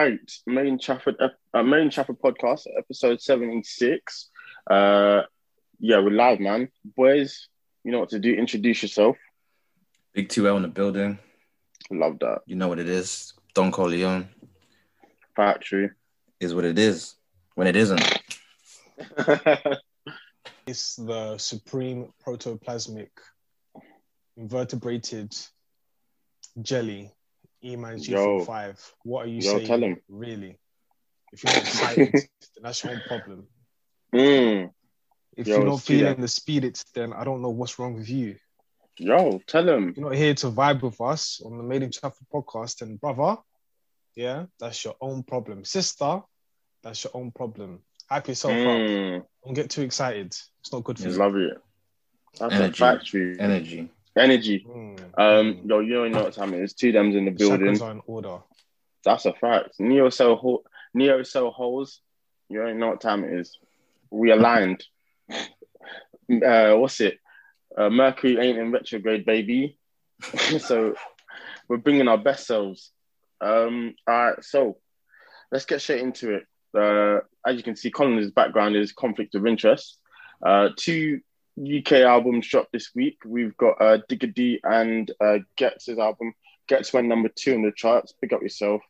Right, main Trafford, uh, main Trafford podcast, episode seventy six. Uh, yeah, we're live, man. Boys, you know what to do. Introduce yourself. Big 2L in the building. Love that. You know what it is. Don Corleone Factory. is what it is when it isn't. It's the supreme protoplasmic invertebrated jelly, E-Man Yo. G45. What are you Yo, saying? tell 'em. Really? If you're not excited, then that's your own problem. Mm. If Yo, you're not see feeling that. the it's then I don't know what's wrong with you. Yo, tell him. You're not here to vibe with us on the Made in Trafford podcast, and brother, yeah, that's your own problem. Sister, that's your own problem. Hype yourself up. Mm. Don't get too excited. It's not good for you. Love it. That's Energy. a factory. Energy. Energy. Mm. Um, yo, you don't know what time it is. Two Dems in the building. Chakras are in order. That's a fact. Neo cell ho- Neo cell holes. You don't know what time it is. We aligned. uh, what's it? Uh, Mercury ain't in retrograde, baby. so we're bringing our best selves. Um, all right, so let's get straight into it. Uh, as you can see, Colin's background is conflict of interest. Uh, two UK albums dropped this week. We've got uh, D and uh, Ghetts' album. Ghetts went number two in the charts. Pick up yourself.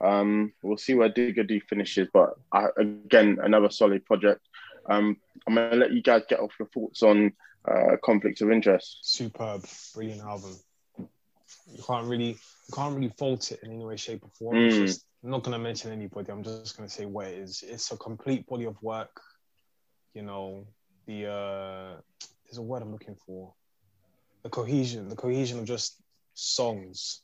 Um, we'll see where Digga D finishes, but uh, again, another solid project. Um, I'm gonna let you guys get off your thoughts on uh, conflict of interest. superb, brilliant album. You can't really, you can't really fault it in any way, shape, or form. Mm. Just, I'm not gonna mention anybody. I'm just gonna say what it is. It's a complete body of work. You know, the uh, there's a word I'm looking for. The cohesion, the cohesion of just songs.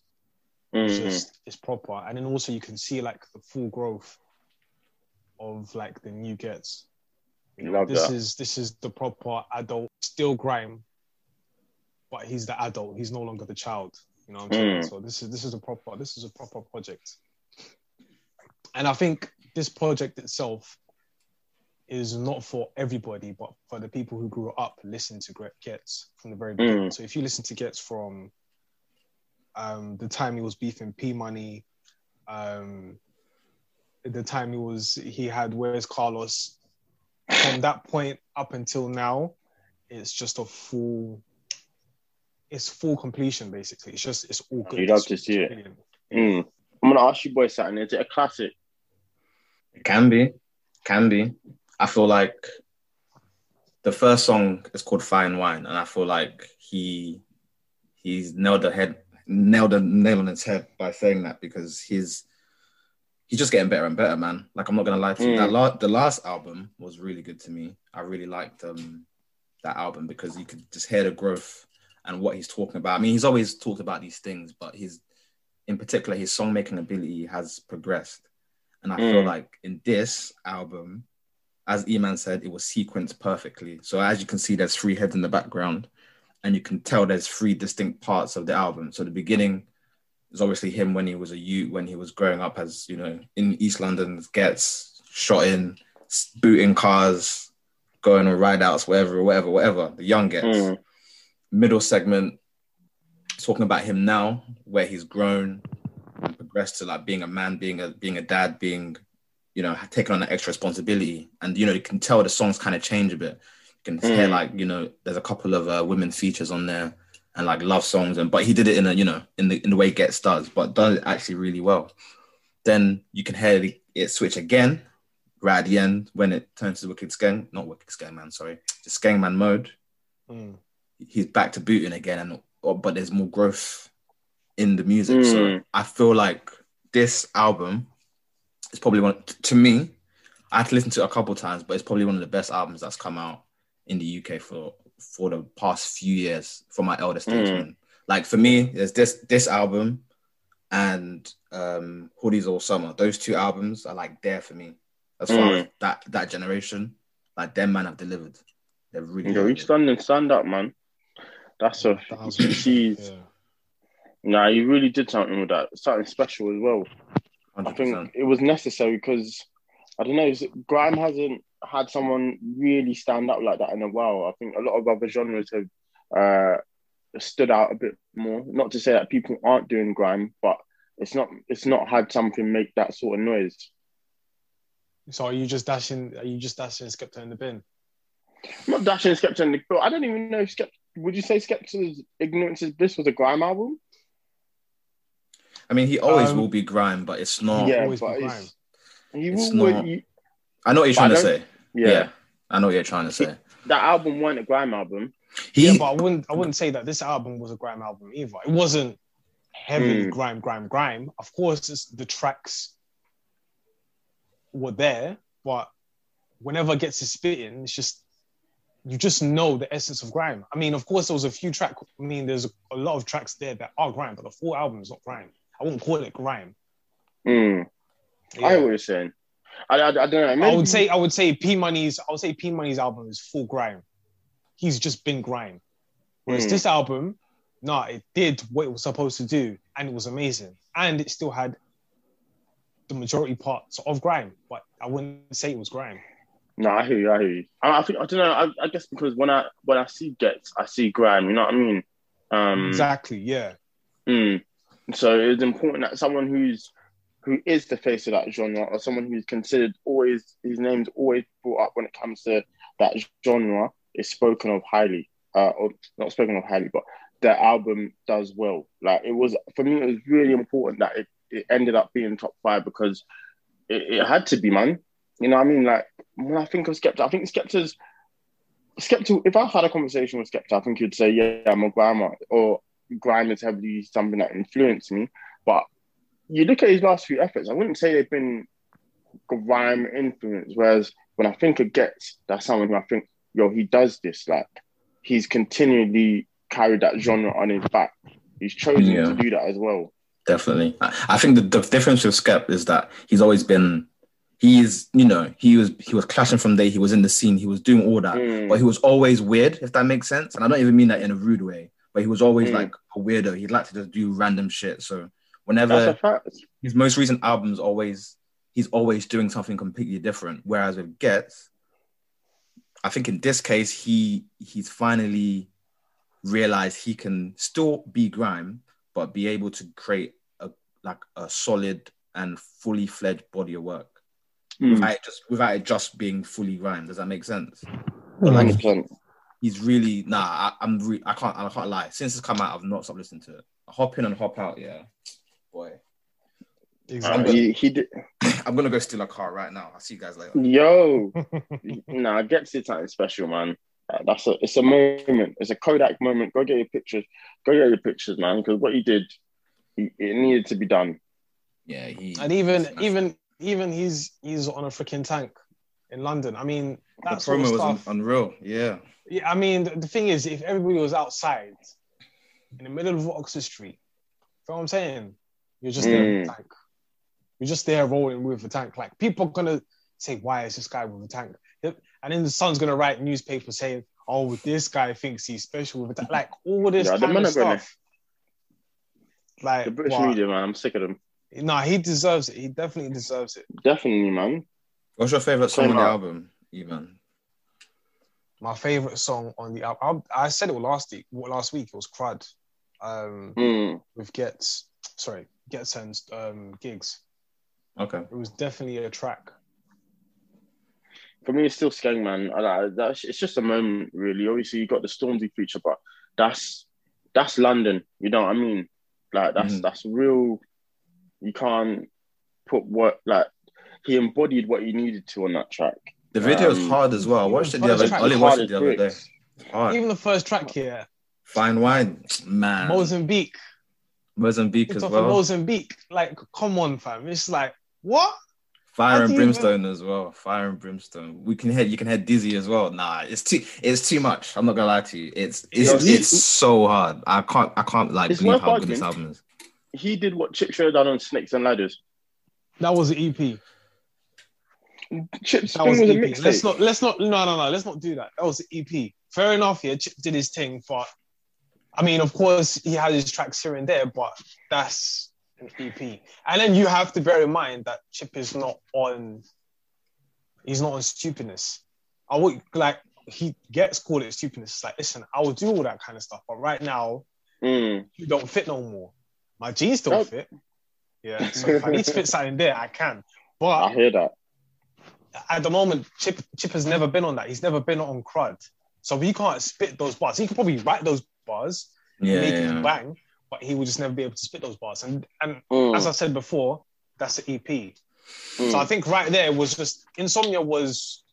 It's Mhm. just it's proper, and then also you can see like the full growth of like the new Ghetts. You know, Love this that. is this is the proper adult, still grime, but he's the adult. He's no longer the child. You know what I'm saying? Mm. So this is this is a proper this is a proper project, and I think this project itself is not for everybody, but for the people who grew up listening to Gre- Ghetts from the very beginning. Mm. So if you listen to Ghetts from um, the time he was beefing P Money, um, the time he was he had Where's Carlos, from that point up until now, it's just a full. It's full completion basically. It's just it's all good. You'd love to see it's it. Mm. I'm gonna ask you boys something. Is it a classic? It can be. Can be. I feel like the first song is called Fine Wine, and I feel like he he's nailed the head nailed the nail on his head by saying that because he's he's just getting better and better, man. Like I'm not gonna lie to you. Mm. That la- the last album was really good to me. I really liked um that album because you could just hear the growth and what he's talking about. I mean, he's always talked about these things, but he's in particular his song making ability has progressed. And I feel Mm. like in this album, as Eman said, it was sequenced perfectly. So as you can see, there's three heads in the background, and you can tell there's three distinct parts of the album. So the beginning is obviously him when he was a youth, when he was growing up as you know in East London, gets shot in, booting cars, going on ride outs, whatever, whatever, whatever. The young Ghetts. Mm. Middle segment, talking about him now, where he's grown and progressed to like being a man, being a being a dad, being, you know, taking on that extra responsibility. And you know, you can tell the songs kind of change a bit. You can hear Mm. like, you know, there's a couple of uh, women features on there and like love songs, and but he did it in a, you know, in the in the way Ghetts does, but does it actually really well. Then you can hear the- it switch again right at the end when it turns to Wicked Skeng, not Wicked Skeng Man, sorry, the Skeng Man mode Mm. he's back to booting again, and or, but there's more growth in the music. So Mm. I feel like this album is probably one to me. I had to listen to it a couple times, but it's probably one of the best albums that's come out in the UK for for the past few years for my elder statesman. Like for me, there's this this album and um Hoodies All Summer. Those two albums are like there for me as far Mm. as that that generation. Like them man have delivered. They're really Yo, you delivered. stand and stand up, man. That's a Thousand percent, jeez. yeah. Nah, you really did something with that. Something special as well. I 100%. think it was necessary because I don't know. Grime hasn't had someone really stand up like that in a while. I think a lot of other genres have uh, stood out a bit more. Not to say that people aren't doing grime, but it's not. It's not had something make that sort of noise. So are you just dashing? Are you just dashing Skepta in the bin? I'm not dashing Skepta in the but I don't even know if Skepta. Would you say Skepta's Ignorance is Bliss was a grime album? I mean, he always Um, will be grime, but it's not. yeah, always but be it's, he It's will. not- you- I know what you're trying to say. yeah. Yeah. I know what you're trying to say. that album wasn't a grime album. He, yeah, but I wouldn't. I wouldn't say that this album was a grime album either. It wasn't heavily Hmm. grime, grime, grime. Of course, it's, the tracks were there, but whenever it gets to spitting, it's just you just know the essence of grime. I mean, of course, there was a few track. I mean, there's a, a lot of tracks there that are grime, but the full album is not grime. I wouldn't call it grime. Mm, I Yeah. hear what you're. I, I, I don't know. I would say I would say P Money's I would say P Money's album is full grime. He's just been grime. Whereas Hmm. this album, nah, it did what it was supposed to do, and it was amazing. And it still had the majority parts of grime, but I wouldn't say it was grime. No, I hear you. I hear you. I, I think I don't know. I, I guess because when I when I see Ghetts, I see grime. You know what I mean? Um, Exactly, yeah. mm. So it's important that someone who's who is the face of that genre, or someone who's considered always his name's always brought up when it comes to that genre, is spoken of highly. Uh, or not spoken of highly, but the album does well. Like it was for me, it was really important that it, it ended up being top five because it, it had to be, man. You know what I mean? Like when I think of Skepta, I think Skepta's Skepta. If I had a conversation with Skepta, I think he'd say, "Yeah, I'm a grime," or grime is heavily something that influenced me. But you look at his last few efforts, I wouldn't say they've been grime influence. Whereas when I think of Ghetts, that's someone who I think, yo, he does this. Like he's continually carried that genre on his back. He's chosen Yeah. to do that as well. definitely. I, I think the, the difference with Skep is that he's always been. He is, you know, he was he was clashing from day. He was in the scene. He was doing all that, Mm. but he was always weird. If that makes sense, and I don't even mean that in a rude way. But he was always Mm. like a weirdo. He'd like to just do random shit. So whenever his most recent albums, always he's always doing something completely different. Whereas with Ghetts, I think in this case he he's finally realized he can still be grime, but be able to create a like a solid and fully fledged body of work Mm. without it just without it just being fully grime. Does that make sense? But like 100%. He's really nah. I, I'm re- I can't I can't lie. Since it's come out, I've not stopped listening to it. Hop in and hop out. Yeah, boy. Exactly. he, he did. I'm gonna go steal a car right now. I'll see you guys later. Yo, nah, Ghetts did something special, man. Uh, that's a it's a moment. It's a Kodak moment. Go get your pictures. Go get your pictures, man. Because what he did, he, it needed to be done. Yeah, he and even even even he's he's on a freaking tank in London. I mean, it. that the promo was stuff. unreal. Yeah, Yeah, I mean, the, the thing is, if everybody was outside in the middle of Oxford Street, you know what I'm saying? You're just there with Mm. a tank. You're just there rolling with a tank. Like people are gonna say, "Why is this guy with a tank?" And then the Sun's gonna write newspaper saying, "Oh, this guy thinks he's special with a tank." Like all this Yeah, kind of stuff. Like, The British wow. media, man. I'm sick of them. Nah, he deserves it. He definitely deserves it. Definitely, man. What's your favorite song on the album, Evan? My favorite song on the album. I, I said it last week. Last week it was Crud, um, Mm. with Ghetts. Sorry, Ghetts and um, Giggs. Okay, It was definitely a track. For me, it's still Skeng, man. I, that's it's just a moment, really. Obviously, you got the Stormzy feature, but that's that's London. You know what I mean? Like that's Mhm. that's real. You can't put what like he embodied what he needed to on that track. the video is Um, hard as well. I watched it the other. track I only watched it the other day. Hard. Even the first track here, Fine wine, man. Mozambique. Mozambique It's as well. of Mozambique. Like, come on, fam. It's like, what? Fire How and do you even- brimstone as well. Fire and brimstone. We can head. You can head dizzy as well. Nah, it's too. It's too much. I'm not gonna lie to you. It's it's Yo, he- it's so hard. I can't. I can't like believe how good this album is. He did what Chip should have done on Snakes and Ladders. That was the EP. Chip's That thing was was a EP. Let's not, let's not, no, no, no. Let's not do that. That was the EP. Fair enough. Yeah, Chip did his thing, but I mean, of course, he had his tracks here and there, but that's an EP. And then you have to bear in mind that Chip is not on. He's not on stupidness. I would like he gets called it stupidness. It's like, listen, I will do all that kind of stuff, but right now Mm. you don't fit no more. My jeans still Nope. fit. Yeah. So if I need to fit something there, I can. But I hear that. At the moment, Chip Chip has never been on that. He's never been on crud. So he can't spit those bars. He could probably write those bars, Yeah, make yeah, it bang, but he would just never be able to spit those bars. And and Mm. as I said before, that's the EP. Mm. So I think right there was just Insomnia was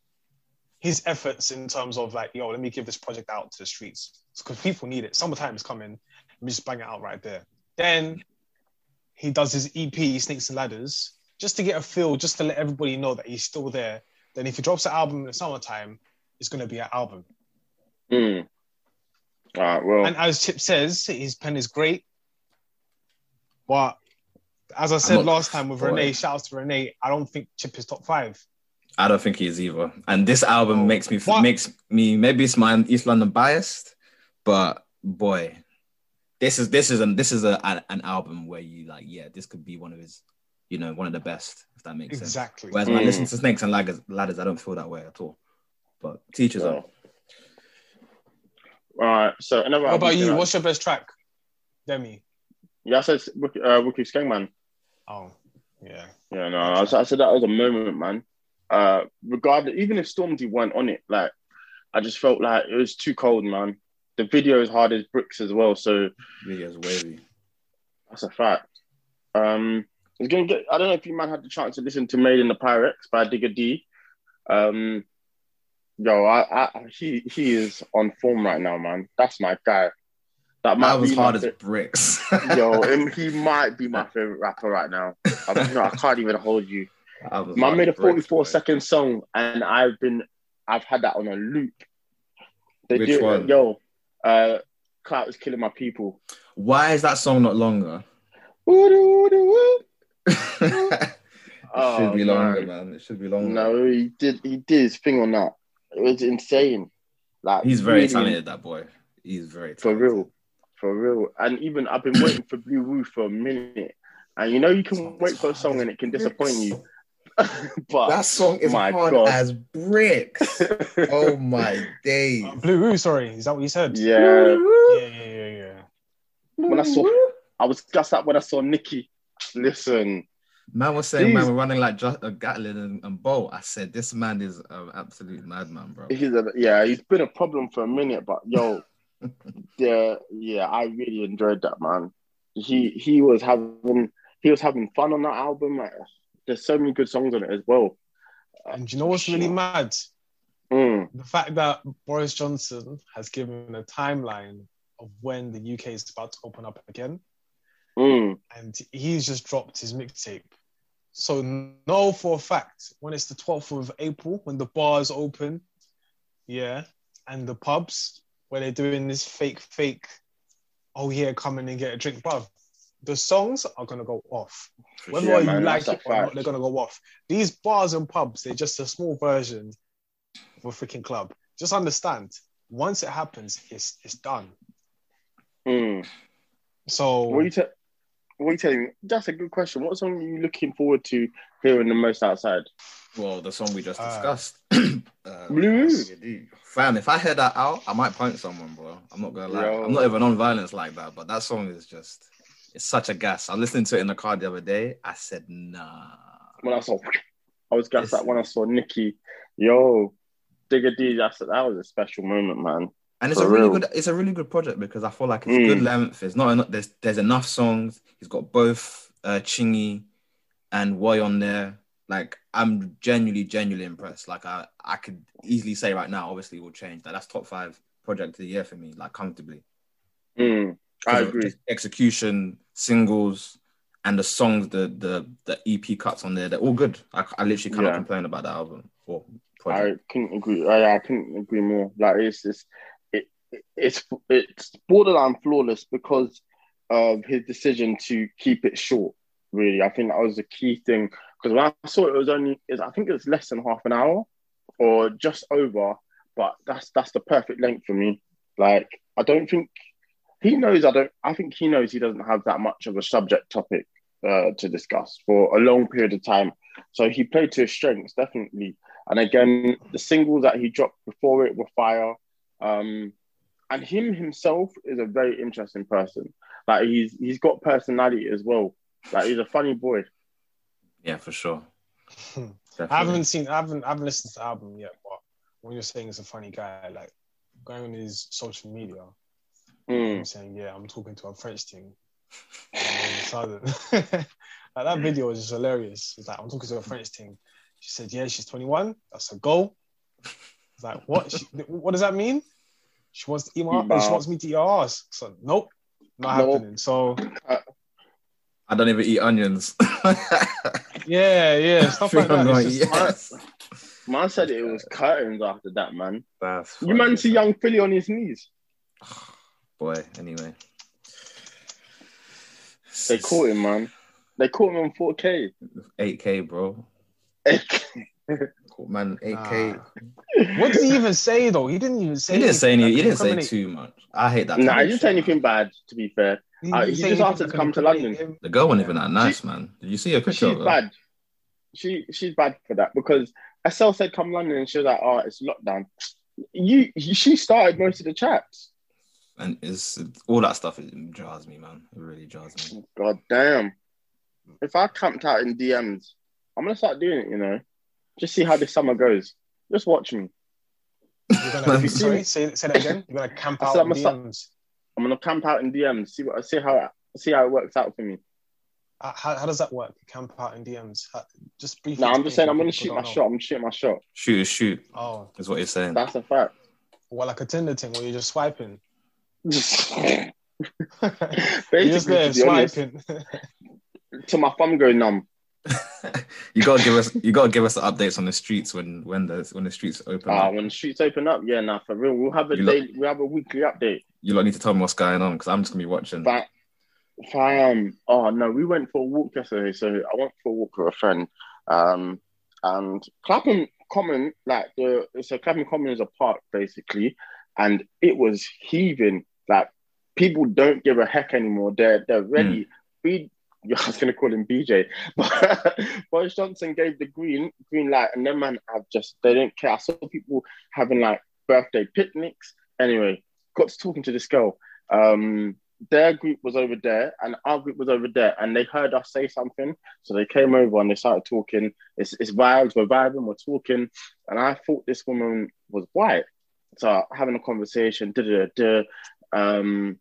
his efforts in terms of like, yo, let me give this project out to the streets because people need it. Summertime is coming. Let me just bang it out right there. Then he does his EP, Snakes and Ladders, just to get a feel, just to let everybody know that he's still there. Then if he drops an album in the summertime, it's going to be an album. Mm. All right, well, And as Chip says, his pen is great. But as I said last time with. Renee, shout out to Renee, I don't think Chip is top five. I don't think he is either. And this album makes me what? makes me maybe it's my East London biased, but boy, this is this is an this is a, an, an album where you like yeah this could be one of his you know one of the best if that makes sense. Exactly. Whereas when I Mm. listen to Snakes and Ladders, ladders, I don't feel that way at all. But teachers Yeah. are. all right. So another. What about you? know, What's your best track? Demi. Yeah, I said Wookie- uh, Wookie Skengman. Oh, yeah. Yeah, no, I, I said that was a moment, man. Uh, regardless, even if Stormzy weren't on it, like I just felt like it was too cold, man. The video is hard as bricks as well, so Videos wavy. that's a fact. Um, I was gonna get. I don't know if you man had the chance to listen to "Made in the Pyrex" by Digga D. Um, yo, I, I, he he is on form right now, man. That's my guy. That might That was hard as bricks. Yo, him, he might be my favorite rapper right now. I, know, I can't even hold you. Man made a as bricks, second song, and I've been, I've had that on a loop. They Which do, one? yo, uh, Clout is killing my people. Why is that song not longer? Woo-doo-woo-doo-woo. it Oh, should be longer, man. man. It should be longer. No, he did, he did his thing on that. It was insane. Like He's very really, talented, that boy. He's very for real, for real. And even I've been waiting for Blue Woo for a minute, and you know you can wait for a song and it can bricks. disappoint you. but That song is My hard God. as bricks. oh my days. Uh, Blue Roo, sorry. Is that what you said? yeah, Yeah, yeah, yeah, yeah. when I saw, I was just up when I saw Nikki. Listen, Man was saying, These- man, we're running like just a Gatlin and, and Bolt. I said, this man is an absolute madman, bro. he's a, yeah, he's been a problem for a minute, but yo, yeah, yeah, I really enjoyed that man. He he was having he was having fun on that album. Like, there's so many good songs on it as well. And do you know what's really mad? Mm, The fact that Boris Johnson has given a timeline of when the UK is about to open up again, mm, and he's just dropped his mixtape. So know for a fact when it's the 12th of April, when the bars open, yeah, and the pubs where they're doing this fake, fake, oh yeah, come in and get a drink, bruv. The songs are gonna go off. Whether Yeah, you man, like it or not, they're gonna go off. These bars and pubs, they're just a small version of a freaking club. Just understand, once it happens, it's it's done. mm. So What are you te- what are you telling me? That's a good question. What song are you looking forward to hearing the most outside? Well, the song we just Uh, discussed. uh, Blue. Fam, if I hear that out, I might punch someone, bro. I'm not gonna lie. Yo. I'm not even on violence like that, but that song is just it's such a gas. I listened to it in the car the other day. I said, nah. When I saw, I was gassed Yes. that when I saw Nikki. Yo, Digga D, that's that was a special moment, man. And it's For a really real. good it's a really good project because I feel like it's Mm. good length. It's not enough there's there's enough songs. He's got both uh Chingy and Woi on there. Like I'm genuinely, genuinely impressed. Like I I could easily say right now, obviously it will change. Like that's top five project of the year for me, like comfortably. Mm. I agree. Execution, singles, and the songs, the the the EP cuts on there, they're all good. I, I literally cannot Yeah. complain about that album or I project. couldn't agree. I, I couldn't agree more. Like it's just it's it's borderline flawless because of his decision to keep it short. Really, I think that was the key thing. Because when I saw it, it was only is I think it was less than half an hour or just over. But that's that's the perfect length for me. Like I don't think he knows. I don't. I think he knows he doesn't have that much of a subject topic uh, to discuss for a long period of time. So he played to his strengths definitely. And again, the singles that he dropped before it were fire. Um, and him himself is a very interesting person. Like he's he's got personality as well. Like he's a funny boy. Yeah, for sure. I haven't seen, I haven't, I haven't listened to the album yet, but when you're saying he's a funny guy, like going on his social media, Mm. I'm saying, yeah, I'm talking to a French thing. And all of a sudden, like that video was just hilarious. It's like, I'm talking to a French thing. She said, yeah, she's 21. That's a goal. It's like, what? She, what does that mean? She wants to eat my, Wow. she wants me to eat her ass. So, nope, not Nope. happening. So, I don't even eat onions. yeah, yeah, stuff like that. It's just- yes. Man said it was curtains after that, man. That's You man funny. see young Philly on his knees. boy. Anyway, They caught him, man. They caught him on 4K. 8K, bro. Caught man, 8K. Nah. What did he even say though? He didn't even say. He didn't say any. anything He didn't say too much. I hate that. nah, type he didn't say anything bad, to be fair. He, Uh, didn't he just asked her to come to London. him. The girl wasn't even that nice, man. Did you see her picture She's bad. She she's bad for that because Estelle said come London and she was like, oh, it's lockdown. You she started most of the chats. And it's, it's all that stuff. It jars me, man. It really jars me. God damn. If I camped out in DMs, I'm gonna start doing it, you know. Just see how this summer goes. Just watch me. You're gonna, sorry, say, say that again. You're gonna camp I out said on I'm a su- DMs. I'm gonna camp out in DMs, see what see how see how it works out for me. Uh, How, how does that work? Camp out in DMs. How, just briefly. No, I'm just saying I'm gonna shoot my don't shot. I'm shooting my shot. Shoot is shoot. Oh, is what you're saying. That's a fact. well, like a Tinder thing where you're just swiping. Basically, you're just there to, be honest, swiping. till my thumb going numb. you gotta give us. You gotta give us the updates on the streets when when the when the streets open. Ah, up. when the streets open up, yeah, nah, for real. We'll have a You look- daily, we'll have a weekly update. You lot need to tell me what's going on because I'm just gonna be watching. But fam, oh no, we went for a walk yesterday. So I went for a walk with a friend. Um, and Clapham Common, like the so Clapham Common is a park basically, and it was heaving. Like people don't give a heck anymore. They're they're ready. We, I was gonna call him BJ, but Boris Johnson gave the green green light, and them man have just they don't care. I saw people having like birthday picnics. Anyway, got to talking to this girl. Um, their group was over there, and our group was over there, and they heard us say something, so they came over and they started talking. It's, it's vibes, we're vibing, we're talking, and I thought this woman was white, so having a conversation, da da da. Um,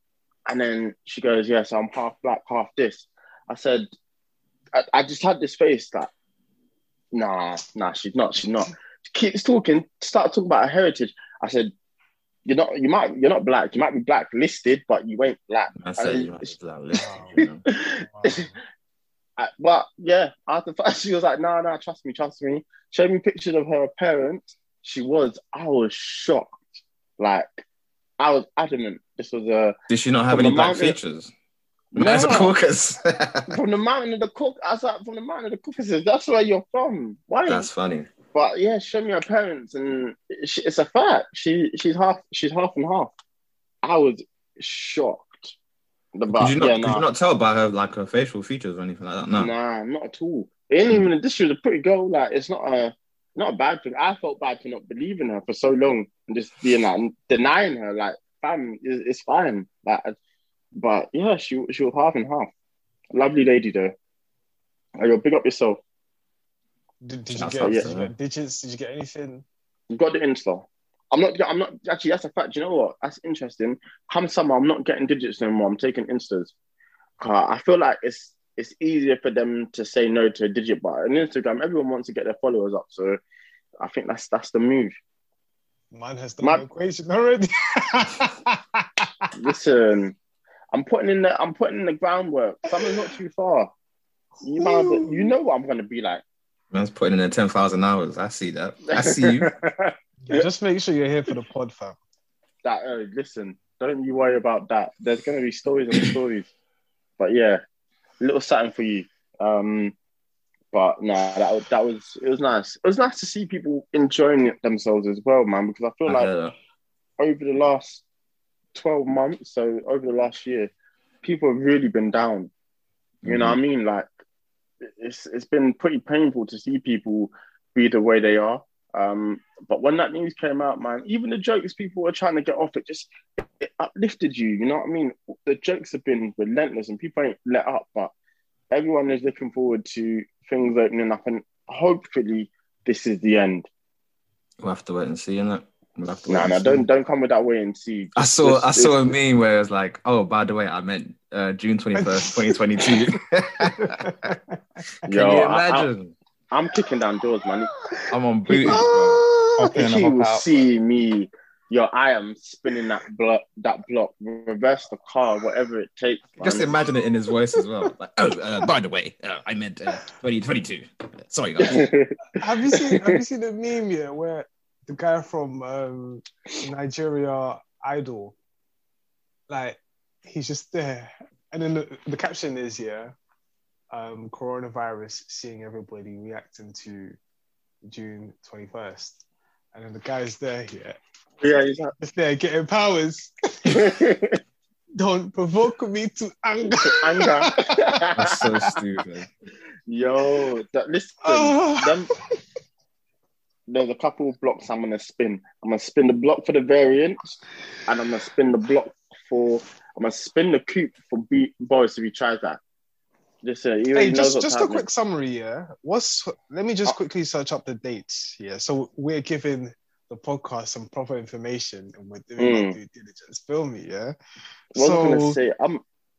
and then she goes, "Yes, I'm half black, half this." I said, I, I just had this face like, "Nah, nah, she's not, she's not." She keeps talking, start talking about her heritage. I said, "You're not, you might, you're not black. You might be blacklisted, but you ain't black." I said you might be like, listen, Wow. Wow. I- but yeah, after first she was like, "No, no, trust me, trust me." Showed me pictures of her parents. She was, I was shocked. Like, I was adamant this was a Did she not have any black mountain- features? No. Man's a caucus. from the mountain of the cook. I was like, from the mountain of the Caucasus. That's where you're from. Why? That's funny. But yeah, show me her parents, and she, it's a fact. She she's half she's half and half. I was shocked. But Could you not? yeah, could nah, you not tell by her like her facial features or anything like that? No. nah, not at all. It ain't even. This was a pretty girl. Like it's not a not a bad thing. I felt bad for not believing her for so long and just being like denying her. Like, fam, it's, it's fine. Like, but yeah, she she was half and half. Lovely lady though. Oh, yo, big up yourself. Did, did you get? out Did you get digits? Did you get anything? You got the Insta. I'm not. I'm not. Actually, that's a fact. You know what? That's interesting. Come summer, I'm not getting digits no more. I'm taking Instas. Uh, I feel like it's it's easier for them to say no to a digit, but on Instagram, everyone wants to get their followers up. So I think that's that's the move. Man has done My- the equation already. Listen, I'm putting in the I'm putting in the groundwork. Summer's not too far. You might, you know what I'm gonna be like. Man's putting in ten thousand hours. I see that. I see you. Yeah, just make sure you're here for the pod, fam. that uh, listen, don't you worry about that. There's gonna be stories and stories. But yeah, little something for you. Um, but nah, that was that was it was nice. It was nice to see people enjoying it themselves as well, man. Because I feel I like over the last 12 months, so over the last year, people have really been down. You know what I mean? Like it's it's been pretty painful to see people be the way they are. Um, but when that news came out, man, even the jokes people were trying to get off, it just it uplifted you. You know what I mean? The jokes have been relentless and people ain't let up, but everyone is looking forward to things opening up and hopefully this is the end. We'll have to wait and see, innit? We'll have to Nah, nah, don't don't come with that way and see. I saw Just- I just- saw a meme where it was like, oh, by the way, I meant uh, June twenty first, twenty twenty two. Can Yo, you I- I- imagine? I'm kicking down doors, man. I'm on booty. bro. If you will out. see me, yo, I am spinning that block, that block, reverse the car, whatever it takes. Just imagine it in his voice as well. Like, oh, uh, by the way, uh, I meant uh, 2022. Sorry, guys. Have you seen Have you seen the meme yet where the guy from um, Nigeria Idol, like he's just there, and then the, the caption is yeah, um, coronavirus seeing everybody reacting to June twenty first, and then the guy's there yeah, yeah, he's just there getting powers. Don't provoke me to anger. anger. That's so stupid. Yo, that, listen, Oh. them, there's a couple of blocks I'm gonna spin. I'm gonna spin the block for the variants, and I'm gonna spin the block for. I'm gonna spin the coupe for B Boris if he tries that. Listen, he Hey, just just a happening. quick summary, yeah. What's let me just Oh. quickly search up the dates, yeah. So we're giving the podcast some proper information and we're doing Mm. due diligence. Feel me, yeah. What was I gonna say? I'm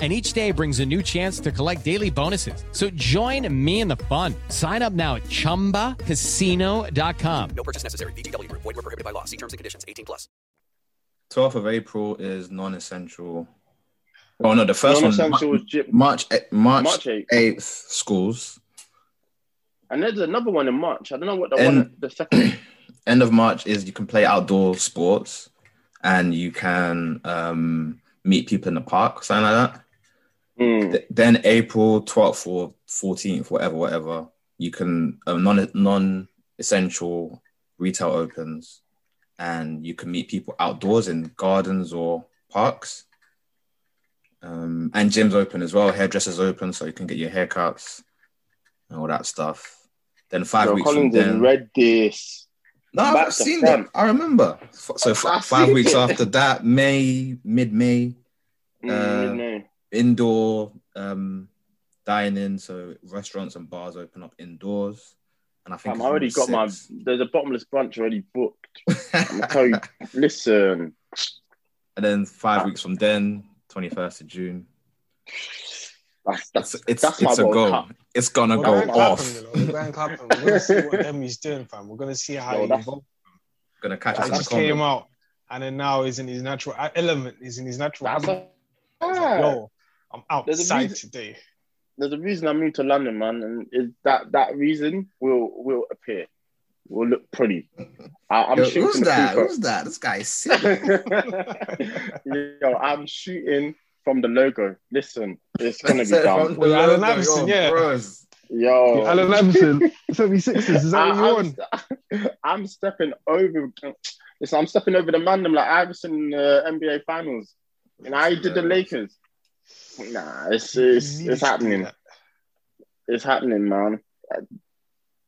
And each day brings a new chance to collect daily bonuses. So join me in the fun. Sign up now at chumbacasino.com. No purchase necessary. VGW Group. Void were prohibited by law. See terms and conditions. 18 plus. 12th of April is non-essential. Oh no, the first non-essential one was. March March March 8th. eighth schools. And there's another one in March. I don't know what the And- one, the second. End of March is you can play outdoor sports and you can um, meet people in the park, something like that. Mm. Th- Then April 12th or 14th, whatever, whatever, you can um, non non essential retail opens and you can meet people outdoors in gardens or parks. Um, and gyms open as well, hairdressers open, so you can get your haircuts and all that stuff. Then five Yo, weeks from Collins has then, read this. no, back I've seen front. that. I remember. So f- I've five weeks it. after that, May, mid May, Mm, Uh. Indoor um, dining. So restaurants and bars open up indoors. And I think Fam, it's I already got on the my. There's a bottomless brunch already booked. I'm gonna tell you. Listen, and then Ah. five weeks from then, twenty first of June. that's that's It's it's, that's it's my a World goal. Cup. It's gonna we're go going clap off. him. We're going clap him. We're gonna see what Emmy's doing, fam. We're gonna see how Yo, he that's- evolves. Gonna catch us He just came out and then now he's in his natural element. He's in his natural That's a, It's like, Yo, I'm There's a outside reason- today. there's a reason I moved to London, man, and is that that reason will will appear, will look pretty. I, I'm Yo, shooting who's that? Who's that? This guy's sick. Yo, I'm shooting from the logo. Listen, it's gonna be Said done. from the With Allen logo, Iverson, yeah. bros. Yo, Alan Anderson, 76ers, is that I, what you're I'm, on? st- I'm stepping over. Listen, I'm stepping over the man I'm like Iverson in the NBA Finals, and I did the Lakers. Nah, it's it's, it's happening. It's happening, man.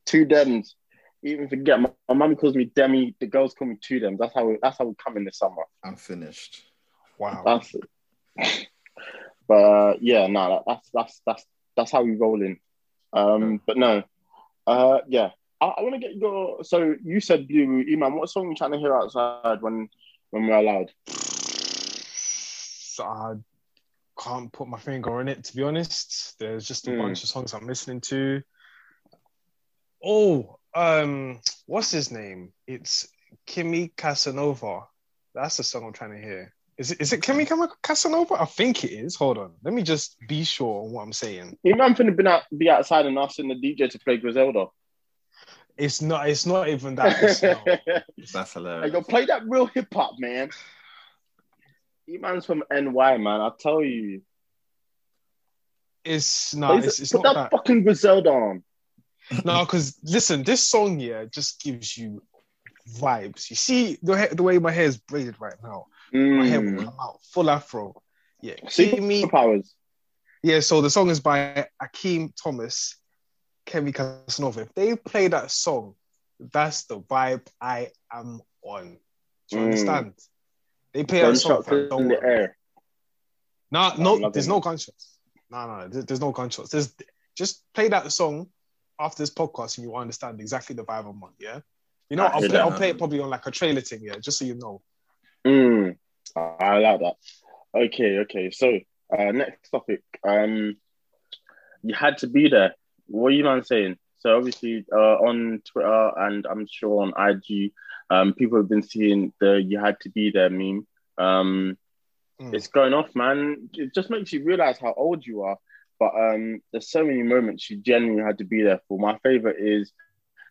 Two dems. Even forget my, my mum calls me Demi. The girls call me two dems. That's how that's how we come in this summer. I'm finished. Wow. That's it. But uh, yeah, no, that's that's that's that's how we roll in. Um, but no, uh, yeah, I, I want to get your. So you said Blue Iman. What song you trying to hear outside when when we're allowed? So can't put my finger on it to be honest. There's just a Mm. bunch of songs I'm listening to. Oh, um, what's his name? It's Kimmy Casanova. That's the song I'm trying to hear. Is it is it Kimmy Cam- Casanova? I think it is. Hold on. Let me just be sure on what I'm saying. Iman finna been out, be outside and asking the DJ to play Griselda. It's not it's not even that. It's not. That's Hey, hilarious. yo, play that real hip hop, man. Iman's from NY, man. I'll tell you. It's no, it's, it's put not that that. fucking Griselda on. No, because listen, this song here just gives you vibes. You see the, the way my hair is braided right now. My hair will Mm. come out full afro. Yeah, see me powers. Yeah, so the song is by Akeem Thomas, Kemi Casanova. If they play that song, that's the vibe I am on. Do you Mm. understand? They play song. In the worry. air. No, no, there's it. no gunshots. No, no, there- there's no gunshots. There's just play that song after this podcast, and you will understand exactly the vibe I'm on. Yeah, you know, I I'll play, that. I'll play it probably on like a trailer thing. Yeah, just so you know. Mm. I like that. Okay, okay. So uh, next topic. Um, you had to be there. What are you man saying? So obviously uh, on Twitter and I'm sure on IG, um, people have been seeing the "you had to be there" meme. Um, Mm. it's going off, man. It just makes you realize how old you are. But um, there's so many moments you genuinely had to be there for. My favorite is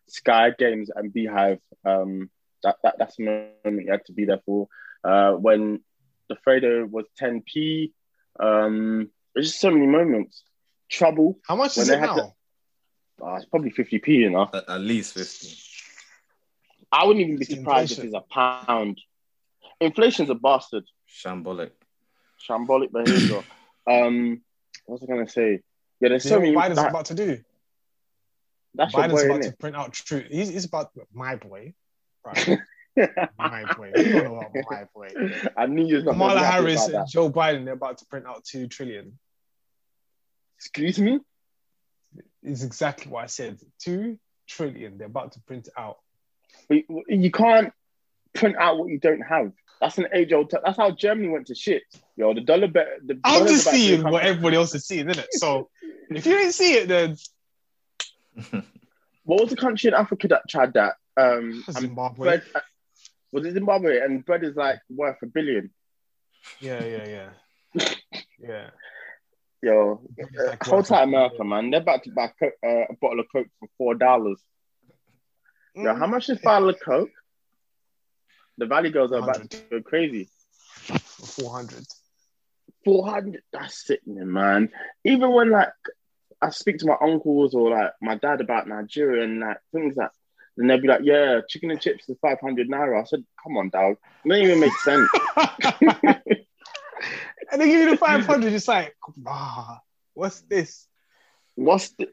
Sky Games and Beehive. Um, that, that that's a moment you had to be there for. Uh, when the Freddo was 10p. Um, there's just so many moments. Trouble. How much is it now? Oh, it's probably 50p, you know. At, at least 50. I wouldn't even be It's surprised if it's a pound. Inflation's a bastard. Shambolic. Shambolic behavior. um, what was I gonna say? Yeah, there's You so many. what Biden's that- about to do? that's your Biden's boy, about innit? to print out true. He's, he's about my boy, right? my boy. You don't know about my boy. I knew you was not Kamala Harris and. Joe Biden, they're about to print out two trillion. Excuse me. Is exactly what I said. Two trillion. They're about to print it out. You you can't print out what you don't have. That's an age old. T- that's how Germany went to shit. Yo, the dollar bet. The I'm just seeing what everybody else is seeing, isn't it? So if you didn't see it, then What was the country in Africa that tried that? Um, Zimbabwe. bread, uh, was it Zimbabwe? And bread is like worth a billion. Yeah, yeah, yeah, yeah. Yo, It's like hold tight, America, man. They're about to buy co- uh, a bottle of Coke for four dollars. Yo, Mm. how much is a bottle of Coke? The Valley Girls are about to go crazy. Four hundred. Four hundred. That's sickening, man. Even when like I speak to my uncles or like my dad about Nigeria and like things like, that, and they'll be like, "Yeah, chicken and chips is five hundred naira." I said, "Come on, dog. It doesn't even make sense." and they give you the five hundred. It's like, ah, what's this? What's the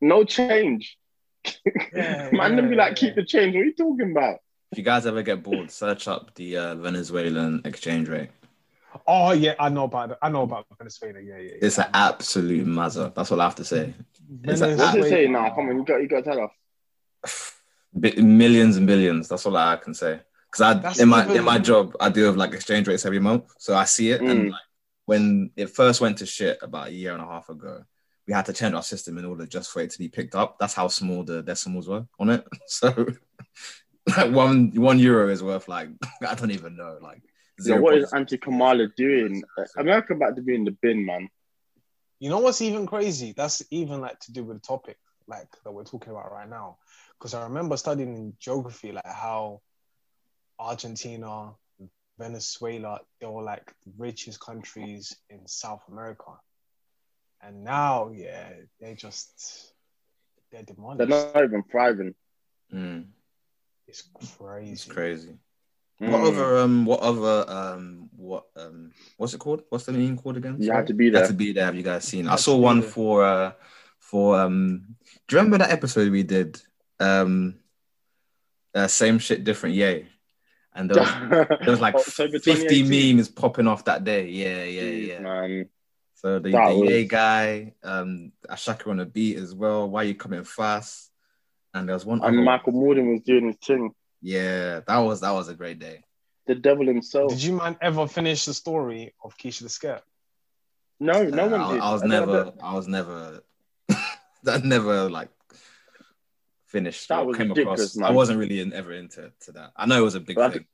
no change? Yeah, Man, them be yeah, like, keep the change. What are you talking about? If you guys ever get bored, search up the uh, Venezuelan exchange rate. Oh yeah, I know about it. I know about Venezuela. Yeah, yeah. yeah. It's an absolute mazza. That's all I have to say. It's a- What's it Venezuela- say? Nah, come on, you got you got to tell us. Bi- millions and billions. That's all I can say. Because I That's in my even- in my job, I deal with like exchange rates every month, so I see it. Mm. And like, when it first went to shit about a year and a half ago, we had to change our system in order just for it to be picked up. That's how small the decimals were on it. So like one one euro is worth like I don't even know like Yo, what is 0.0. Anti Kamala doing? America about to be in the bin, man. You know what's even crazy? That's even like to do with the topic like that we're talking about right now. Because I remember studying in geography like how Argentina, Venezuela, they were like the richest countries in South America. And now, yeah, they just they're demolished. They're not even thriving. Mm, It's crazy. it's crazy. Mm. What other um what other um what um what's it called? What's the meme called again? You Sorry? had to be Had there. to be there. Have you guys seen? I saw one there. for uh for um. Do you remember that episode we did? Um, uh, same shit, different yay. And there was, there was like October 50 memes popping off that day. Yeah, yeah, Jeez, yeah. Man. So the, That the was- yay guy, um, Ashaka on the beat as well. Why you coming fast? and there was one. And other Michael one. Morden was doing his thing. Yeah, that was that was a great day. The devil himself. Did you man ever finish the story of Keisha the Scare? No, no Uh, one I, did. I was I never. I was never. that never like finished. That was came across. I wasn't really in, ever into to that. I know it was a big But thing.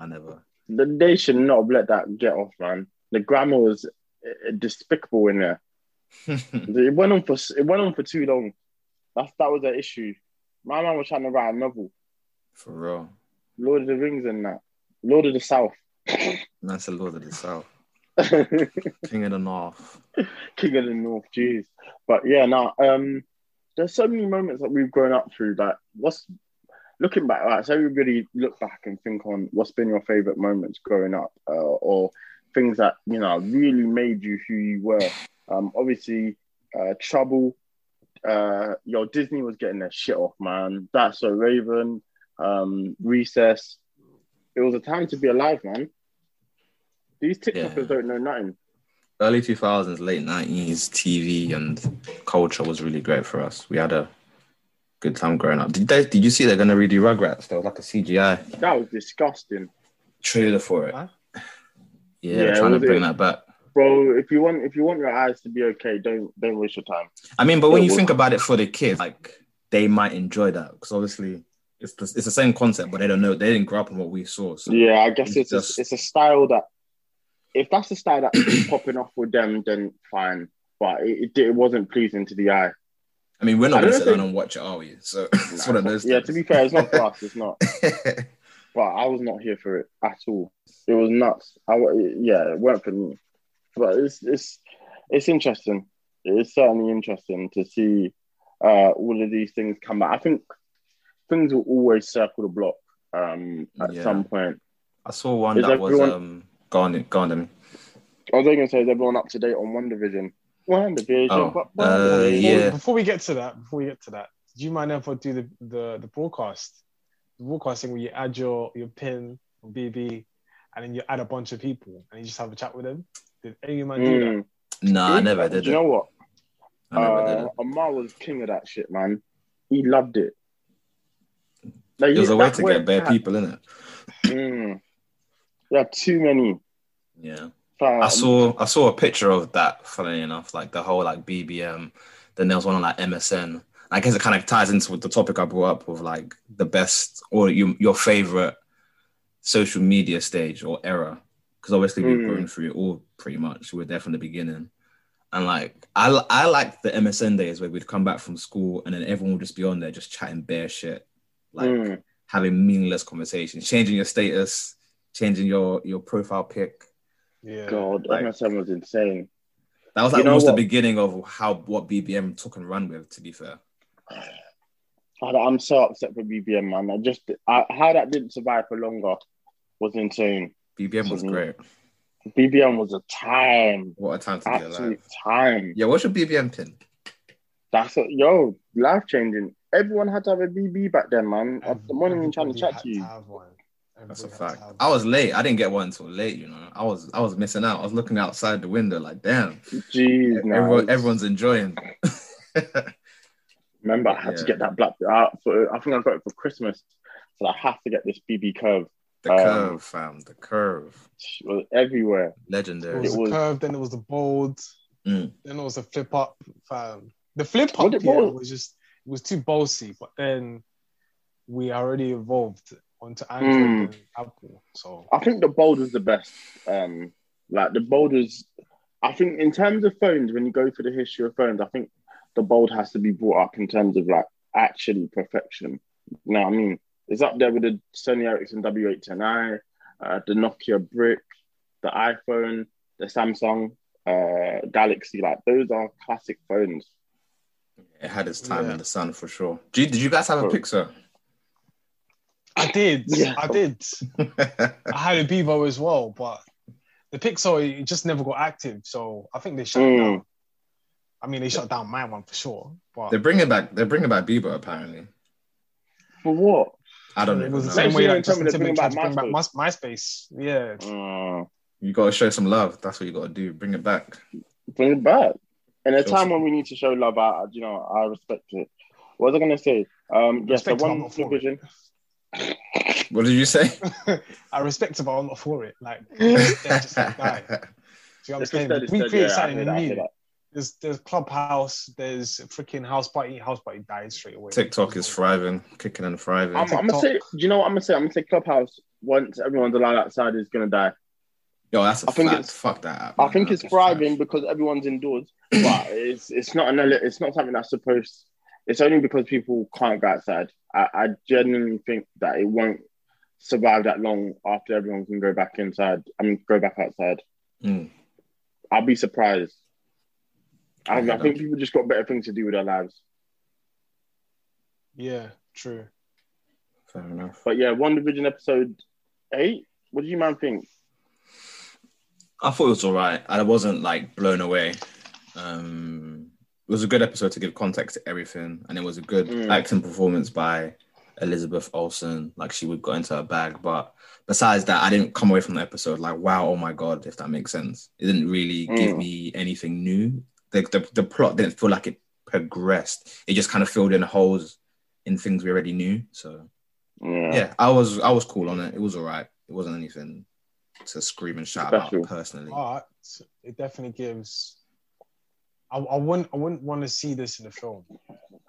I never. The- They should not have let that get off, man. The grammar was uh, despicable in there. It went on for it went on for too long. That's that was the issue. My man was trying to write a novel, For real. Lord of the Rings and that, Lord of the South, That's the Lord of the South, King King of the North. King of the North. Jeez, but yeah, now um, there's so many moments that we've grown up through. That what's looking back, right? So everybody look back and think on what's been your favorite moments growing up, uh, or things that you know really made you who you were. Um, obviously, uh, trouble. Uh, your Disney was getting their shit off, man. That's so Raven, um, Recess. It was a time to be alive, man. These TikTokers Yeah. don't know nothing. Early 2000s, late 90s TV and culture was really great for us. We had a good time growing up. Did, they, did you see they're going to redo Rugrats? There was like a CGI That was disgusting, trailer for it. Huh? Yeah, Yeah, they're trying to bring it- that back. bro. If you want, if you want your eyes to be okay, don't don't waste your time. I mean, but when It you was- think about it for the kids, like they might enjoy that because obviously it's the, it's the same concept, but they don't know they didn't grow up on what we saw. So Yeah, I guess It's it's a, it's a style that if that's the style that's popping off with them, then fine. But it, it, it wasn't pleasing to the eye. I mean, we're not going to sit down and watch it, are we? So it's one of those. Yeah, things. to be fair, it's not for us. It's not. But I was not here for it at all. It was nuts. I yeah, it weren't for me. But it's it's it's interesting. It's certainly interesting to see uh, all of these things come back. I think things will always circle the block um, at Yeah. some point. I saw one Is that was um, go on, go on, Demi. I was going to say, is everyone up to date on WandaVision? One Division. Oh, but- uh, Before, yeah. before we get to that, before we get to that, do you mind if I do the, the, the broadcast? The broadcasting where you add your, your pin from BB and then you add a bunch of people and you just have a chat with them. Did any of you man do that? Mm. No, I never did Do you it. know what? I Uh. Amar was king of that shit, man. He loved it. Like, It was a way to get bare people in it. Mm. There are too many. Yeah. I saw I saw a picture of that. Funny enough, like the whole like BBM. Then there was one on like MSN. I guess it kind of ties into with the topic I brought up of like the best or you, your favorite social media stage or era. Because obviously we've Mm. grown through it all pretty much. We were there from the beginning. And like I I like the MSN days where we'd come back from school and then everyone would just be on there just chatting bare shit, like Mm. having meaningless conversations, changing your status, changing your your profile pic. Yeah. God, Like- MSN was insane. That was like know almost the beginning of how what BBM took and ran with. To be fair, I- I'm so upset for BBM, man. I just I, how that didn't survive for longer was insane. BBM was great. BBM was a time, What a time to be absolute alive. time. Yeah, what's your BBM pin? That's a, yo life changing. Everyone had to have a BB back then, man. I'm not even trying to chat to you. have one. That's a fact. have I was late. I didn't get one until late. You know, I was I was missing out. I was looking outside the window like, damn, Jeez, no. everyone, everyone's enjoying. Remember, I had to get that black. Uh, for, I think I got it for Christmas, so I have to get this BB curve. the Um, curve, fam, the curve, It was everywhere. It legendary. was It the was- curve, then it was the bold, Mm. then it was the flip up. Fam. The flip up yeah, bold- was just it was too bossy, but then we already evolved onto Android Mm. and Apple. So I think the bold was the best. Um, like the bold was. I think in terms of phones, when you go through the history of phones, I think the bold has to be brought up in terms of like actually perfection. You know what I mean? It's up there with the Sony Ericsson W810i, uh, the Nokia Brick, the iPhone, the Samsung uh, Galaxy. Like those are classic phones. It had its time Yeah. in the sun for sure. Did, did you guys have a Oh. Piczo? I did, Yeah. I did. I had a Bebo as well, but the Piczo it just never got active. So I think they shut Mm. down. I mean, they shut down my one for sure. But they're bringing back. They're bringing back Bebo apparently. For what? I don't know. it was the same way year like they tell me Justin they're Timberlake tried to bringing bring back back My, MySpace. Yeah. Uh, You got to show some love. That's what you got to do. Bring it back. bring it back. In a Sure, time sure. when we need to show love, I, you know, I respect it. What was I gonna say? Um, yes, so one not for it. division. What did you say? I respect it, but I'm not for it. Like, just, just like, die. Do you know what I'm saying? just- it's We just- create yeah, I something that, new. There's there's clubhouse. There's freaking house party. House party died straight away. TikTok is thriving, kicking and thriving. I'm, I'm gonna say. Do you know what I'm gonna say? I'm gonna say Clubhouse. Once everyone's allowed outside, is gonna die. Yo, that's a I think fact. it's- Fuck that. App, I man. think it's That's a fact. thriving because everyone's indoors, but it's it's not an it's not something that's supposed. It's only because people can't go outside. I, I genuinely think that it won't survive that long after everyone can go back inside. I mean, go back outside. Mm. I'll be surprised. I, Yeah, I think people just got better things to do with their lives. Yeah, true. Fair enough. But yeah, WandaVision episode eight. What do you man think? I thought it was all right. I wasn't like blown away. Um, it was a good episode to give context to everything, and it was a good Mm. acting performance by Elizabeth Olsen. Like she would got into her bag, but besides that, I didn't come away from the episode like, wow, oh my god, if that makes sense. It didn't really give Mm. me anything new. The, the the plot didn't feel like it progressed. It just kind of filled in holes in things we already knew. So Yeah. yeah, I was I was cool on it. It was all right. It wasn't anything to scream and shout Special. about personally. But it definitely gives. I, I wouldn't. I wouldn't want to see this in a film,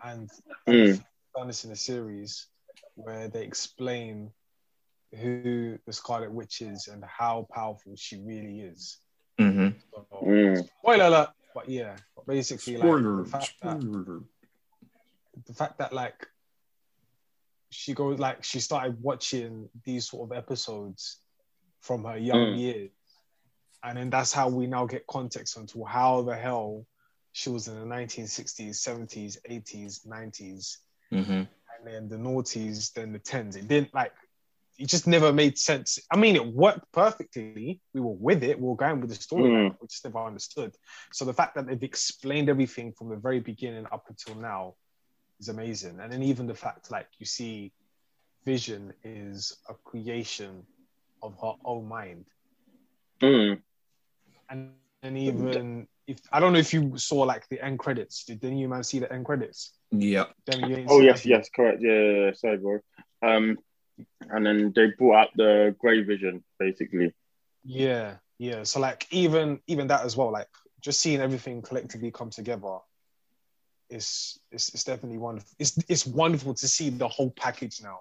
and Mm. I've done this in a series where they explain who the Scarlet Witch is and how powerful she really is. hmm So, Mm. spoiler alert. But yeah, but basically, like, the fact that the fact that like she goes like she started watching these sort of episodes from her young Mm. years and then that's how we now get context onto how the hell she was in the 1960s 70s 80s 90s hmm and then the noughties then the 10s it didn't like it just never made sense. I mean it worked perfectly. We were with it. We were going with the story. Mm. we just never understood. So the fact that they've explained everything from the very beginning up until now is amazing. And then even the fact like you see vision is a creation of her own mind. Mm. and and even if i don't know if you saw like the end credits did any of you man see the end credits Yeah. Demi, you ain't Oh yes, that? yes, correct. Yeah, yeah, yeah, sorry, bro. Um, and then they brought out the grey vision, basically. Yeah, yeah. So like even even that as well, like just seeing everything collectively come together is it's, it's definitely wonderful. It's it's wonderful to see the whole package now.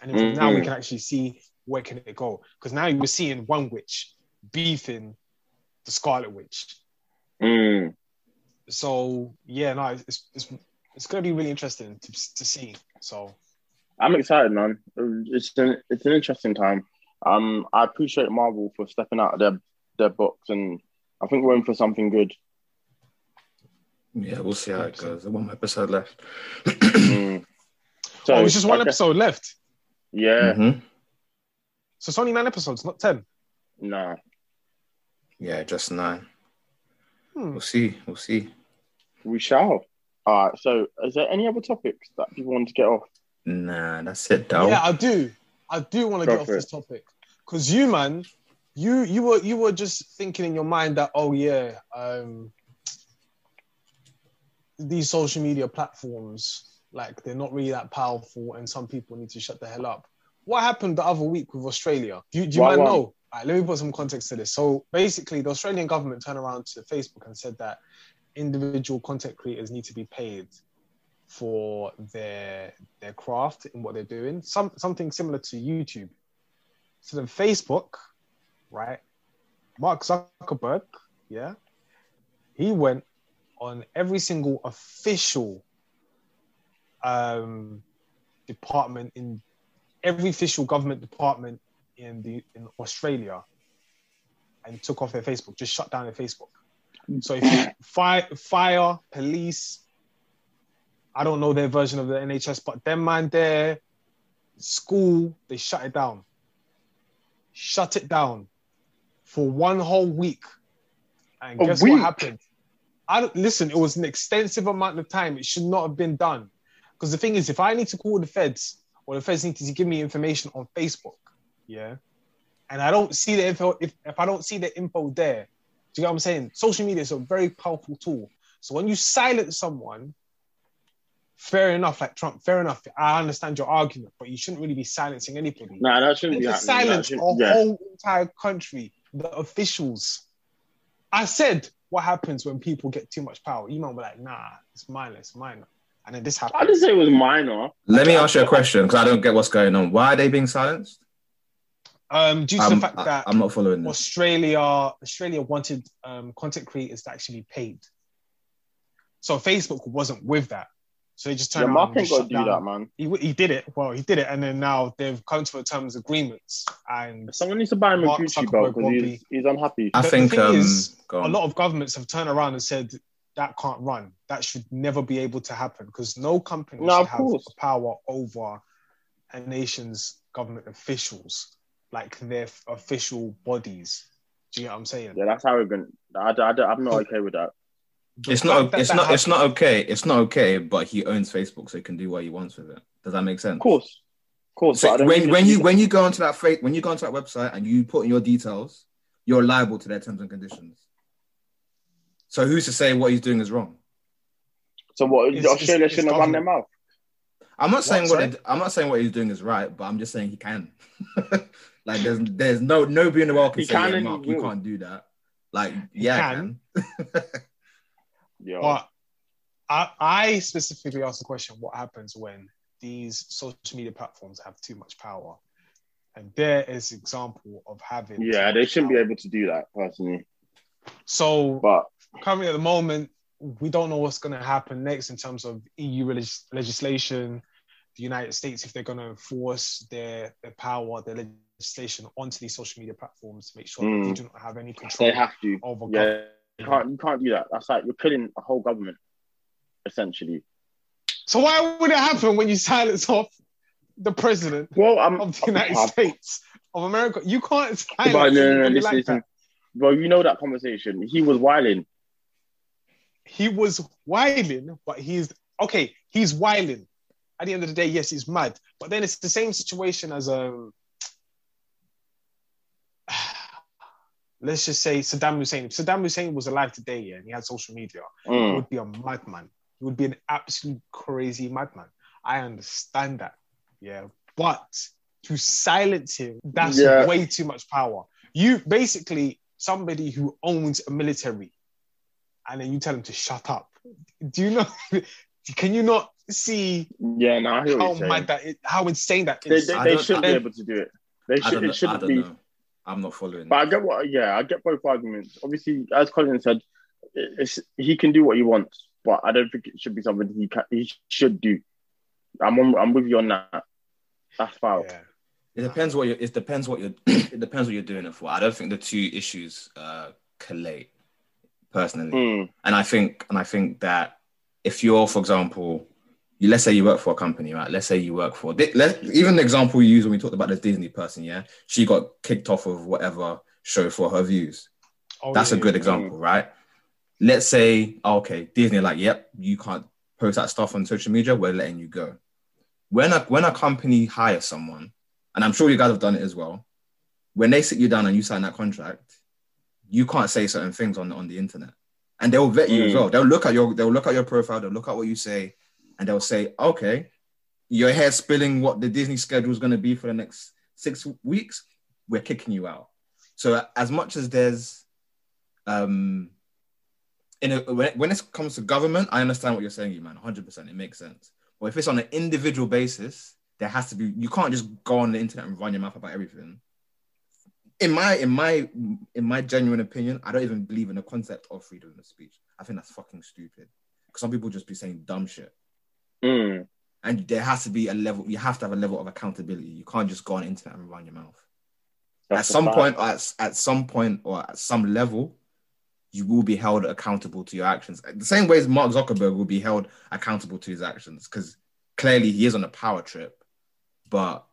And then now we Mhm. can actually see where can it go. Because now you're seeing one witch beefing the Scarlet Witch. Mm. So yeah, no, it's it's it's gonna be really interesting to to see. So I'm excited, man. It's an it's an interesting time. Um, I appreciate Marvel for stepping out of their their box, and I think we're in for something good. Yeah, we'll see how it goes. There's one episode left. Mm. So oh, it's just one okay. episode left. Yeah, Mhm. So it's only nine episodes, not ten. nah. Yeah, just nine. Hmm. We'll see. We'll see. We shall. All right. So, is there any other topics that people want to get off? Nah, that's it, though. Yeah, I do. I do want to get off for this topic because you, man, you you were you were just thinking in your mind that oh yeah, um, these social media platforms like they're not really that powerful, and some people need to shut the hell up. What happened the other week with Australia? Do you, do you What mind one? know? Right, let me put some context to this. So basically, the Australian government turned around to Facebook and said that individual content creators need to be paid for their their craft in what they're doing. Some something similar to YouTube. So then Facebook, right? Mark Zuckerberg, yeah, he went on every single official um, department in every official government department in the in Australia and took off their Facebook, just shut down their Facebook. Mm. So if you fire, fire, police, I don't know their version of the NHS, but them man there, school, they shut it down. Shut it down for one whole week. And A guess week? what happened? I don't, listen, it was an extensive amount of time. It should not have been done. Because the thing is, if I need to call the feds or the feds need to give me information on Facebook, yeah, and I don't see the info, if, if I don't see the info there, do you get what I'm saying? Social media is a very powerful tool. So when you silence someone, fair enough, like Trump, fair enough. I understand your argument, but you shouldn't really be silencing anybody. Nah, that shouldn't And be to silence a shouldn't- yeah. whole entire country, the officials. I said what happens when people get too much power. You might we're like, nah, it's minor, it's minor. And then this happened. I didn't say it was minor. Let me ask you a question because I don't get what's going on. Why are they being silenced? Um, due to I'm, the fact that I, am not following this. Australia Australia wanted um, content creators to actually be paid. So Facebook wasn't with that. So they just Yeah, turned Mark around and ain't got to do down. that, man. He, he did it. Well, he did it, and then now they've come to a terms agreements. And Someone needs to buy him a Mark Gucci belt Zuckerberg because he's, he's unhappy. I the- the think thing um, is, a lot of governments have turned around and said that can't run. That should never be able to happen because no company No, should have course. power over a nation's government officials, like their f- official bodies. Do you know what I'm saying? Yeah, that's arrogant. I, I, I, I'm not okay with that. The it's not. that It's that not. It's not okay. It's not okay. But he owns Facebook, so he can do what he wants with it. Does that make sense? Of course. Of course. So but I don't when, when it's- you when you go onto that fake when you go onto that website and you put in your details, you're liable to their terms and conditions. So who's to say what he's doing is wrong? So what? It's- Australia it's- shouldn't it's have run their mouth. I'm not saying What, what they, I'm not saying what he's doing is right, but I'm just saying he can. like there's there's no nobody in the world can He say, can yeah, Mark, you can't do that. Like yeah, I can. can. Yeah. But I, I specifically asked the question: What happens when these social media platforms have too much power? And there is example of having. yeah, they shouldn't be able to do that personally. So But currently at the moment, we don't know what's going to happen next in terms of EU legis- legislation. The United States, if they're going to enforce their, their power, their legislation onto these social media platforms to make sure that Mm. they do not have any control they have to. over Yeah, you can't. You can't do that. That's like you're killing a whole government, essentially. So why would it happen when you silence off the president Well, I'm. of the United I'm- States of America? You can't But silence no, no, no, anybody listen, like listen. Bro, you know that conversation. He was whiling. He was whiling, but he's okay. He's whiling. At the end of the day, yes, he's mad. But then it's the same situation as um. Let's just say Saddam Hussein. If Saddam Hussein was alive today, yeah, and he had social media, he Mm. would be a madman. He would be an absolute crazy madman. I understand that. Yeah. But to silence him, that's Yeah. way too much power. You basically somebody who owns a military and then you tell him to shut up. Do you know can you not see Yeah, no, I hear what how you're saying. mad that is, how insane that They, is? they, I they don't- should be I- able to do it. They I should. don't know. It I shouldn't don't be. know. I'm not following. But I get what. Yeah, I get both arguments. Obviously, as Colin said, it's, he can do what he wants, but I don't think it should be something he can, he should do. I'm on, I'm with you on that. That's foul. Yeah. It depends what you. It depends what you're. it depends what you're doing it for. I don't think the two issues uh, collate, personally. Mm. And I think, and I think that if you're, for example, you, let's say you work for a company, right? Let's say you work for. Let even the example we used when we talked about the Disney person, yeah, she got kicked off of whatever show for her views. Oh, That's yeah, a good yeah. example, right? Let's say, oh, okay, Disney like, yep, you can't post that stuff on social media. We're letting you go. When a when a company hires someone, and I'm sure you guys have done it as well, when they sit you down and you sign that contract, you can't say certain things on on the internet, and they'll vet you as Mm. well. They'll look at your they'll look at your profile, they'll look at what you say, and they'll say, okay, your hair spilling what the Disney schedule is going to be for the next six weeks. We're kicking you out. So as much as there's um in a, when, when it comes to government, I understand what you're saying, you man, 100. percent It makes sense. But if it's on an individual basis, there has to be. You can't just go on the internet and run your mouth about everything. In my in my in my genuine opinion, I don't even believe in the concept of freedom of speech. I think that's fucking stupid. Because some people just be saying dumb shit, Mm. and there has to be a level. You have to have a level of accountability. You can't just go on the internet and run your mouth That's at some fact. point at, at some point or at some level you will be held accountable to your actions the same way as mark zuckerberg will be held accountable to his actions because clearly he is on a power trip but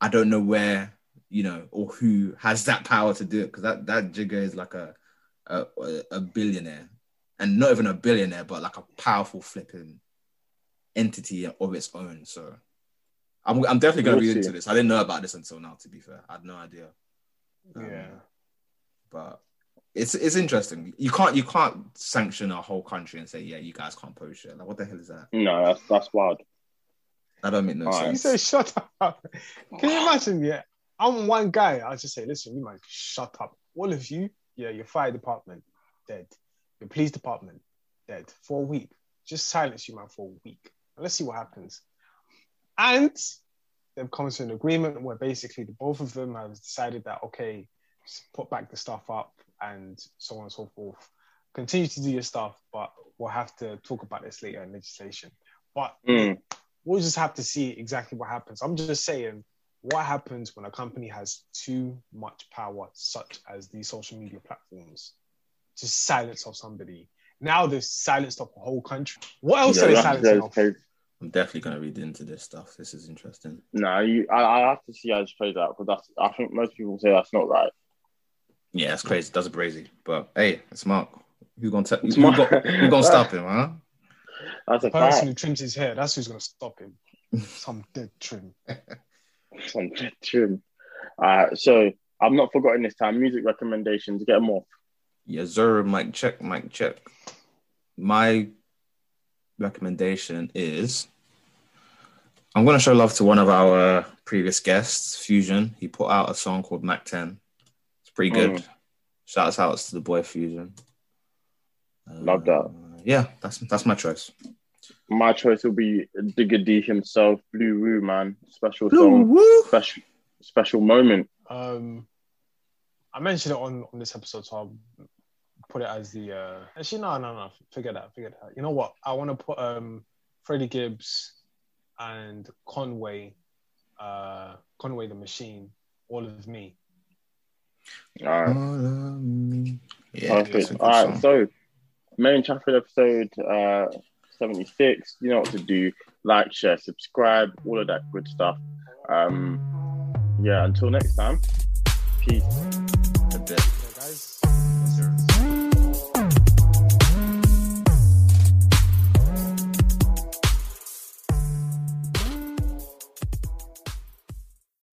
i don't know where you know or who has that power to do it because that that jigger is like a, a a billionaire and not even a billionaire but like a powerful flipping entity of its own so i'm, I'm definitely going to We'll read see. into this i didn't know about this until now to be fair i had no idea um, Yeah. but it's it's interesting. You can't you can't sanction a whole country and say, yeah, you guys can't post shit. Like, what the hell is that? No, that's that's wild. That don't make no Alright. He sense. said, "Shut up." Can you imagine? Yeah, I'm one guy. I just say, "Listen, you man, shut up." All of you, yeah, your fire department dead, your police department dead for a week. Just silence you, man, for a week. And let's see what happens. And they've come to an agreement where basically the both of them have decided that okay, put back the stuff up and so on and so forth. Continue to do your stuff, but we'll have to talk about this later in legislation. But Mm. we'll just have to see exactly what happens. I'm just saying, what happens when a company has too much power, such as these social media platforms, to silence off somebody? Now they've silenced off a whole country. What else Yeah, are they silencing off? crazy. I'm definitely gonna read into this stuff. This is interesting. No, you. I, I have to see how this plays out because that's. I think most people say that's not right. Yeah, it's crazy. That's crazy. But hey, it's Mark. Who gonna tell? Who, who, Mark. go- who gonna stop him, huh? That's a The person fact. who trims his hair, that's who's going to stop him. Some dead trim. Some dead trim. Uh, so I've not forgotten this time. Music recommendations. Get them off. Yeah, Zero, mic check, mic check. My recommendation is I'm gonna show love to one of our previous guests, Fusion. He put out a song called Mac 10. It's pretty good. Mm. Shouts out to the boy Fusion. Love that. Uh, yeah, that's that's my choice. My choice will be Digga D himself, Blue Woo, man. Special Blue song, Woo. special special moment. Um, I mentioned it on, on this episode, so I'll put it as the. Uh, actually, no, no, no. Forget that. Forget that. You know what? I want to put um, Freddie Gibbs and Conway, uh, Conway the Machine, All of Me. All right. All of me. Yeah, Perfect. All right, song. so main Chafford episode uh, 76. You know what to do. Like, share, subscribe, all of that good stuff. Um, yeah, until next time. Peace.